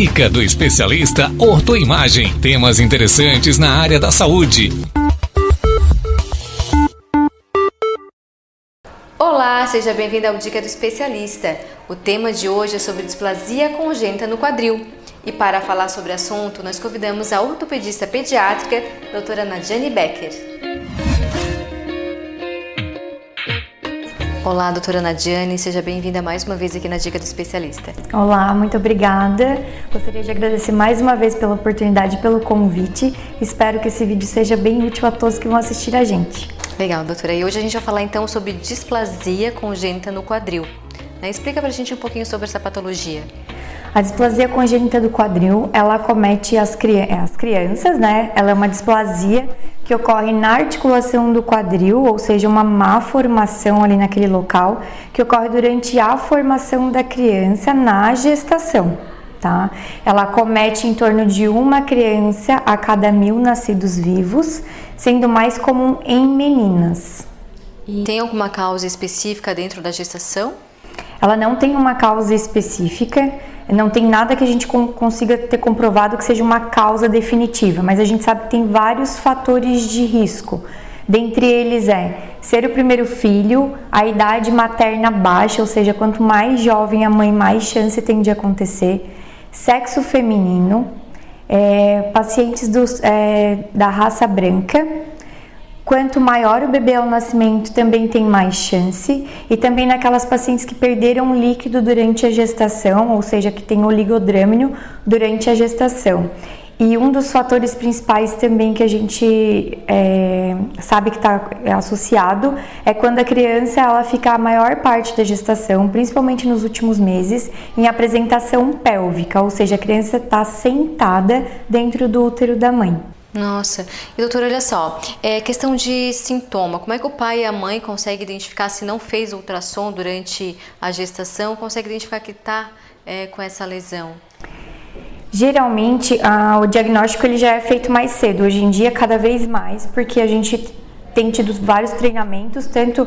Dica do especialista Ortoimagem. Temas interessantes na área da saúde. Olá, seja bem-vindo ao Dica do Especialista. O tema de hoje é sobre displasia congênita no quadril. E para falar sobre o assunto, nós convidamos a ortopedista pediátrica, doutora Nadiane Becker. Olá, doutora Nadiane, seja bem-vinda mais uma vez aqui na Dica do Especialista. Olá, muito obrigada. Gostaria de agradecer mais uma vez pela oportunidade e pelo convite. Espero que esse vídeo seja bem útil a todos que vão assistir a gente. Legal, doutora. E hoje a gente vai falar então sobre displasia congênita no quadril. Né? Explica pra gente um pouquinho sobre essa patologia. A displasia congênita do quadril, ela acomete as, cri as crianças, né? Ela é uma displasia que ocorre na articulação do quadril, ou seja, uma má formação ali naquele local, que ocorre durante a formação da criança na gestação. Tá? Ela comete em torno de uma criança a cada mil nascidos vivos, sendo mais comum em meninas. E tem alguma causa específica dentro da gestação? Ela não tem uma causa específica, não tem nada que a gente consiga ter comprovado que seja uma causa definitiva, mas a gente sabe que tem vários fatores de risco. Dentre eles é ser o primeiro filho, a idade materna baixa, ou seja, quanto mais jovem a mãe, mais chance tem de acontecer, sexo feminino, é, pacientes dos, é, da raça branca, Quanto maior o bebê ao nascimento, também tem mais chance. E também naquelas pacientes que perderam líquido durante a gestação, ou seja, que tem oligodrâmino durante a gestação. E um dos fatores principais também que a gente é, sabe que está associado é quando a criança ela fica a maior parte da gestação, principalmente nos últimos meses, em apresentação pélvica, ou seja, a criança está sentada dentro do útero da mãe. Nossa, e doutora, olha só, é questão de sintoma. Como é que o pai e a mãe conseguem identificar se não fez ultrassom durante a gestação, consegue identificar que está é, com essa lesão? Geralmente, o diagnóstico ele já é feito mais cedo. Hoje em dia, cada vez mais, porque a gente tem tido vários treinamentos, tanto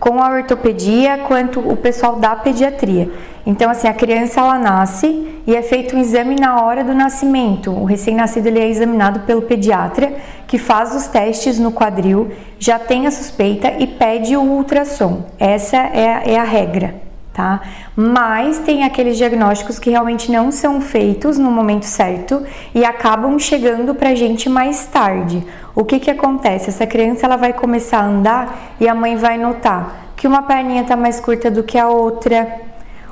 com a ortopedia quanto o pessoal da pediatria. Então, assim, a criança ela nasce e é feito um exame na hora do nascimento. O recém-nascido ele é examinado pelo pediatra, que faz os testes no quadril, já tem a suspeita e pede o ultrassom. Essa é a, é a regra tá? Mas tem aqueles diagnósticos que realmente não são feitos no momento certo e acabam chegando pra gente mais tarde. O que que acontece? Essa criança ela vai começar a andar e a mãe vai notar que uma perninha tá mais curta do que a outra,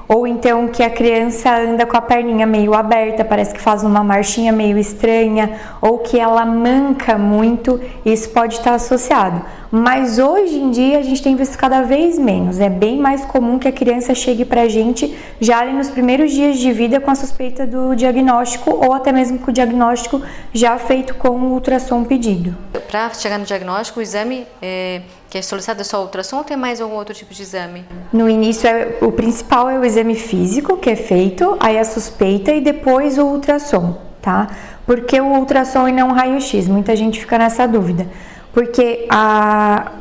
ou então que a criança anda com a perninha meio aberta, parece que faz uma marchinha meio estranha, ou que ela manca muito, isso pode estar associado. Mas hoje em dia a gente tem visto cada vez menos. É bem mais comum que a criança chegue para a gente já nos primeiros dias de vida com a suspeita do diagnóstico ou até mesmo com o diagnóstico já feito com o ultrassom pedido. Para chegar no diagnóstico, o exame é, que é solicitado é só ultrassom ou tem mais algum outro tipo de exame? No início, é, o principal é o exame físico que é feito, aí a suspeita e depois o ultrassom, tá? Porque o ultrassom e não raio-x? Muita gente fica nessa dúvida porque a,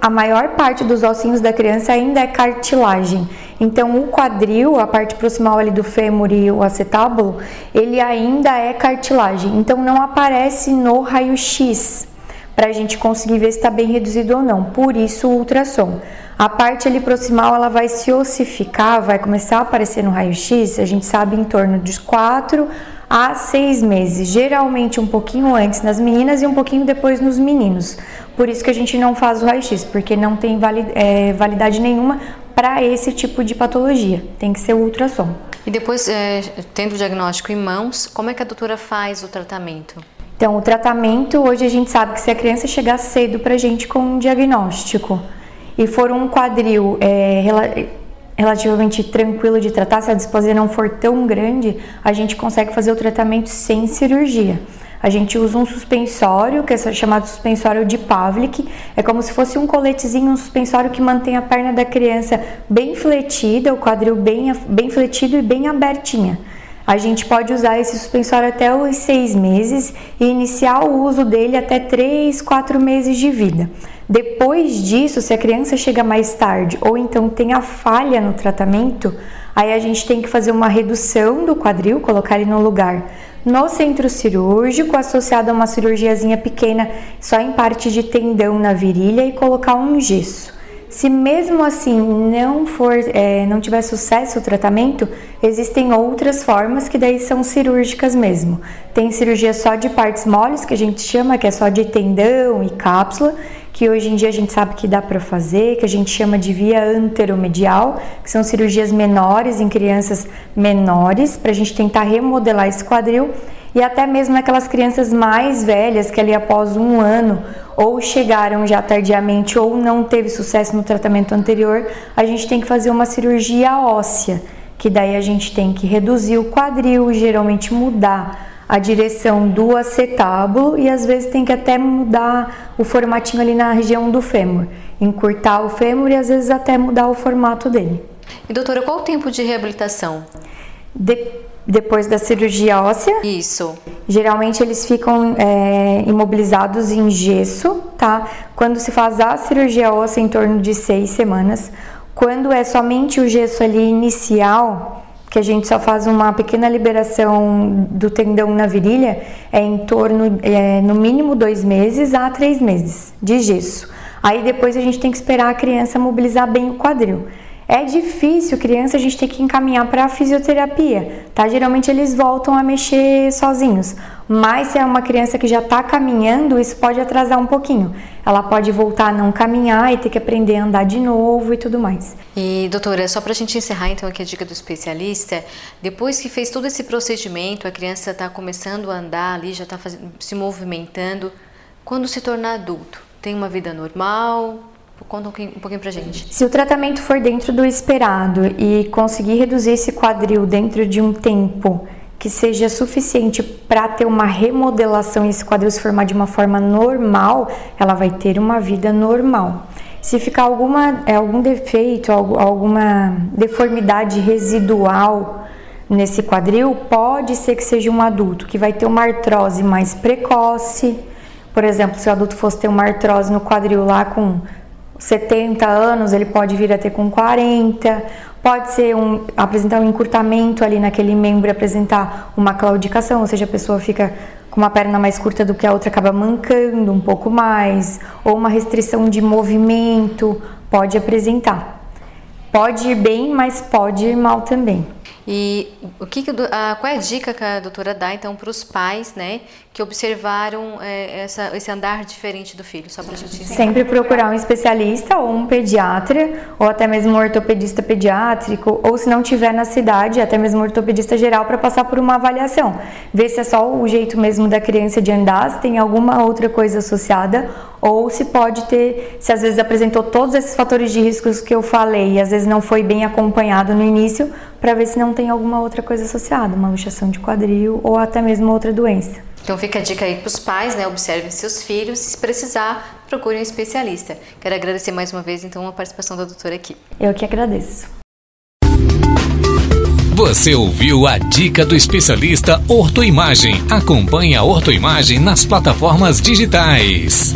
a maior parte dos ossinhos da criança ainda é cartilagem. Então, o quadril, a parte proximal ali do fêmur e o acetábulo, ele ainda é cartilagem. Então, não aparece no raio-x para a gente conseguir ver se está bem reduzido ou não. Por isso, o ultrassom. A parte ali proximal ela vai se ossificar, vai começar a aparecer no raio-x, a gente sabe em torno de 4 a seis meses, geralmente um pouquinho antes nas meninas e um pouquinho depois nos meninos. Por isso que a gente não faz o raio-x, porque não tem é, validade nenhuma para esse tipo de patologia. Tem que ser o ultrassom. E depois, é, tendo o diagnóstico em mãos, como é que a doutora faz o tratamento? Então, o tratamento, hoje a gente sabe que se a criança chegar cedo para a gente com um diagnóstico e for um quadril é, relativamente tranquilo de tratar, se a displasia não for tão grande, a gente consegue fazer o tratamento sem cirurgia. A gente usa um suspensório, que é chamado suspensório de Pavlik. É como se fosse um coletezinho, um suspensório que mantém a perna da criança bem fletida, o quadril bem, bem fletido e bem abertinha. A gente pode usar esse suspensório até os seis meses e iniciar o uso dele até três, quatro meses de vida. Depois disso, se a criança chega mais tarde ou então tem a falha no tratamento, Aí a gente tem que fazer uma redução do quadril, colocar ele no lugar no centro cirúrgico, associado a uma cirurgiazinha pequena só em parte de tendão na virilha e colocar um gesso. Se mesmo assim não for, é, não tiver sucesso o tratamento, existem outras formas que daí são cirúrgicas mesmo. Tem cirurgia só de partes moles, que a gente chama, que é só de tendão e cápsula, que hoje em dia a gente sabe que dá para fazer, que a gente chama de via anteromedial, que são cirurgias menores em crianças menores, para a gente tentar remodelar esse quadril e até mesmo naquelas crianças mais velhas que ali após um ano ou chegaram já tardiamente ou não teve sucesso no tratamento anterior, a gente tem que fazer uma cirurgia óssea, que daí a gente tem que reduzir o quadril, geralmente mudar a direção do acetábulo e às vezes tem que até mudar o formatinho ali na região do fêmur, encurtar o fêmur e às vezes até mudar o formato dele. E doutora, qual o tempo de reabilitação? De depois da cirurgia óssea. Isso. Geralmente eles ficam é, imobilizados em gesso, tá? Quando se faz a cirurgia óssea, em torno de seis semanas. Quando é somente o gesso ali inicial, que a gente só faz uma pequena liberação do tendão na virilha, é em torno, é, no mínimo dois meses a três meses de gesso. Aí depois a gente tem que esperar a criança mobilizar bem o quadril. É difícil, criança, a gente tem que encaminhar para fisioterapia, tá? Geralmente eles voltam a mexer sozinhos, mas se é uma criança que já está caminhando, isso pode atrasar um pouquinho. Ela pode voltar a não caminhar e ter que aprender a andar de novo e tudo mais. E doutora, só para a gente encerrar então aqui a dica do especialista, depois que fez todo esse procedimento, a criança está começando a andar ali, já está se movimentando, quando se tornar adulto, tem uma vida normal? Conta um pouquinho, pra gente. Se o tratamento for dentro do esperado e conseguir reduzir esse quadril dentro de um tempo que seja suficiente para ter uma remodelação e esse quadril se formar de uma forma normal, ela vai ter uma vida normal. Se ficar alguma, é, algum defeito, alguma deformidade residual nesse quadril, pode ser que seja um adulto que vai ter uma artrose mais precoce. Por exemplo, se o adulto fosse ter uma artrose no quadril lá com 70 anos, ele pode vir a ter com 40, pode ser um apresentar um encurtamento ali naquele membro, apresentar uma claudicação, ou seja, a pessoa fica com uma perna mais curta do que a outra, acaba mancando um pouco mais, ou uma restrição de movimento, pode apresentar. Pode ir bem, mas pode ir mal também. E o que, a, qual é a dica que a doutora dá então para os pais, né, que observaram é, essa, esse andar diferente do filho? Só para gente. Sempre procurar um especialista ou um pediatra ou até mesmo um ortopedista pediátrico ou se não tiver na cidade, até mesmo um ortopedista geral para passar por uma avaliação, ver se é só o jeito mesmo da criança de andar, se tem alguma outra coisa associada ou se pode ter, se às vezes apresentou todos esses fatores de riscos que eu falei e às vezes não foi bem acompanhado no início para ver se não tem alguma outra coisa associada, uma luxação de quadril ou até mesmo outra doença. Então fica a dica aí para os pais, né? Observem seus filhos, se precisar, procurem um especialista. Quero agradecer mais uma vez então a participação da doutora aqui. Eu que agradeço. Você ouviu a dica do especialista Ortoimagem. Acompanhe a Ortoimagem nas plataformas digitais.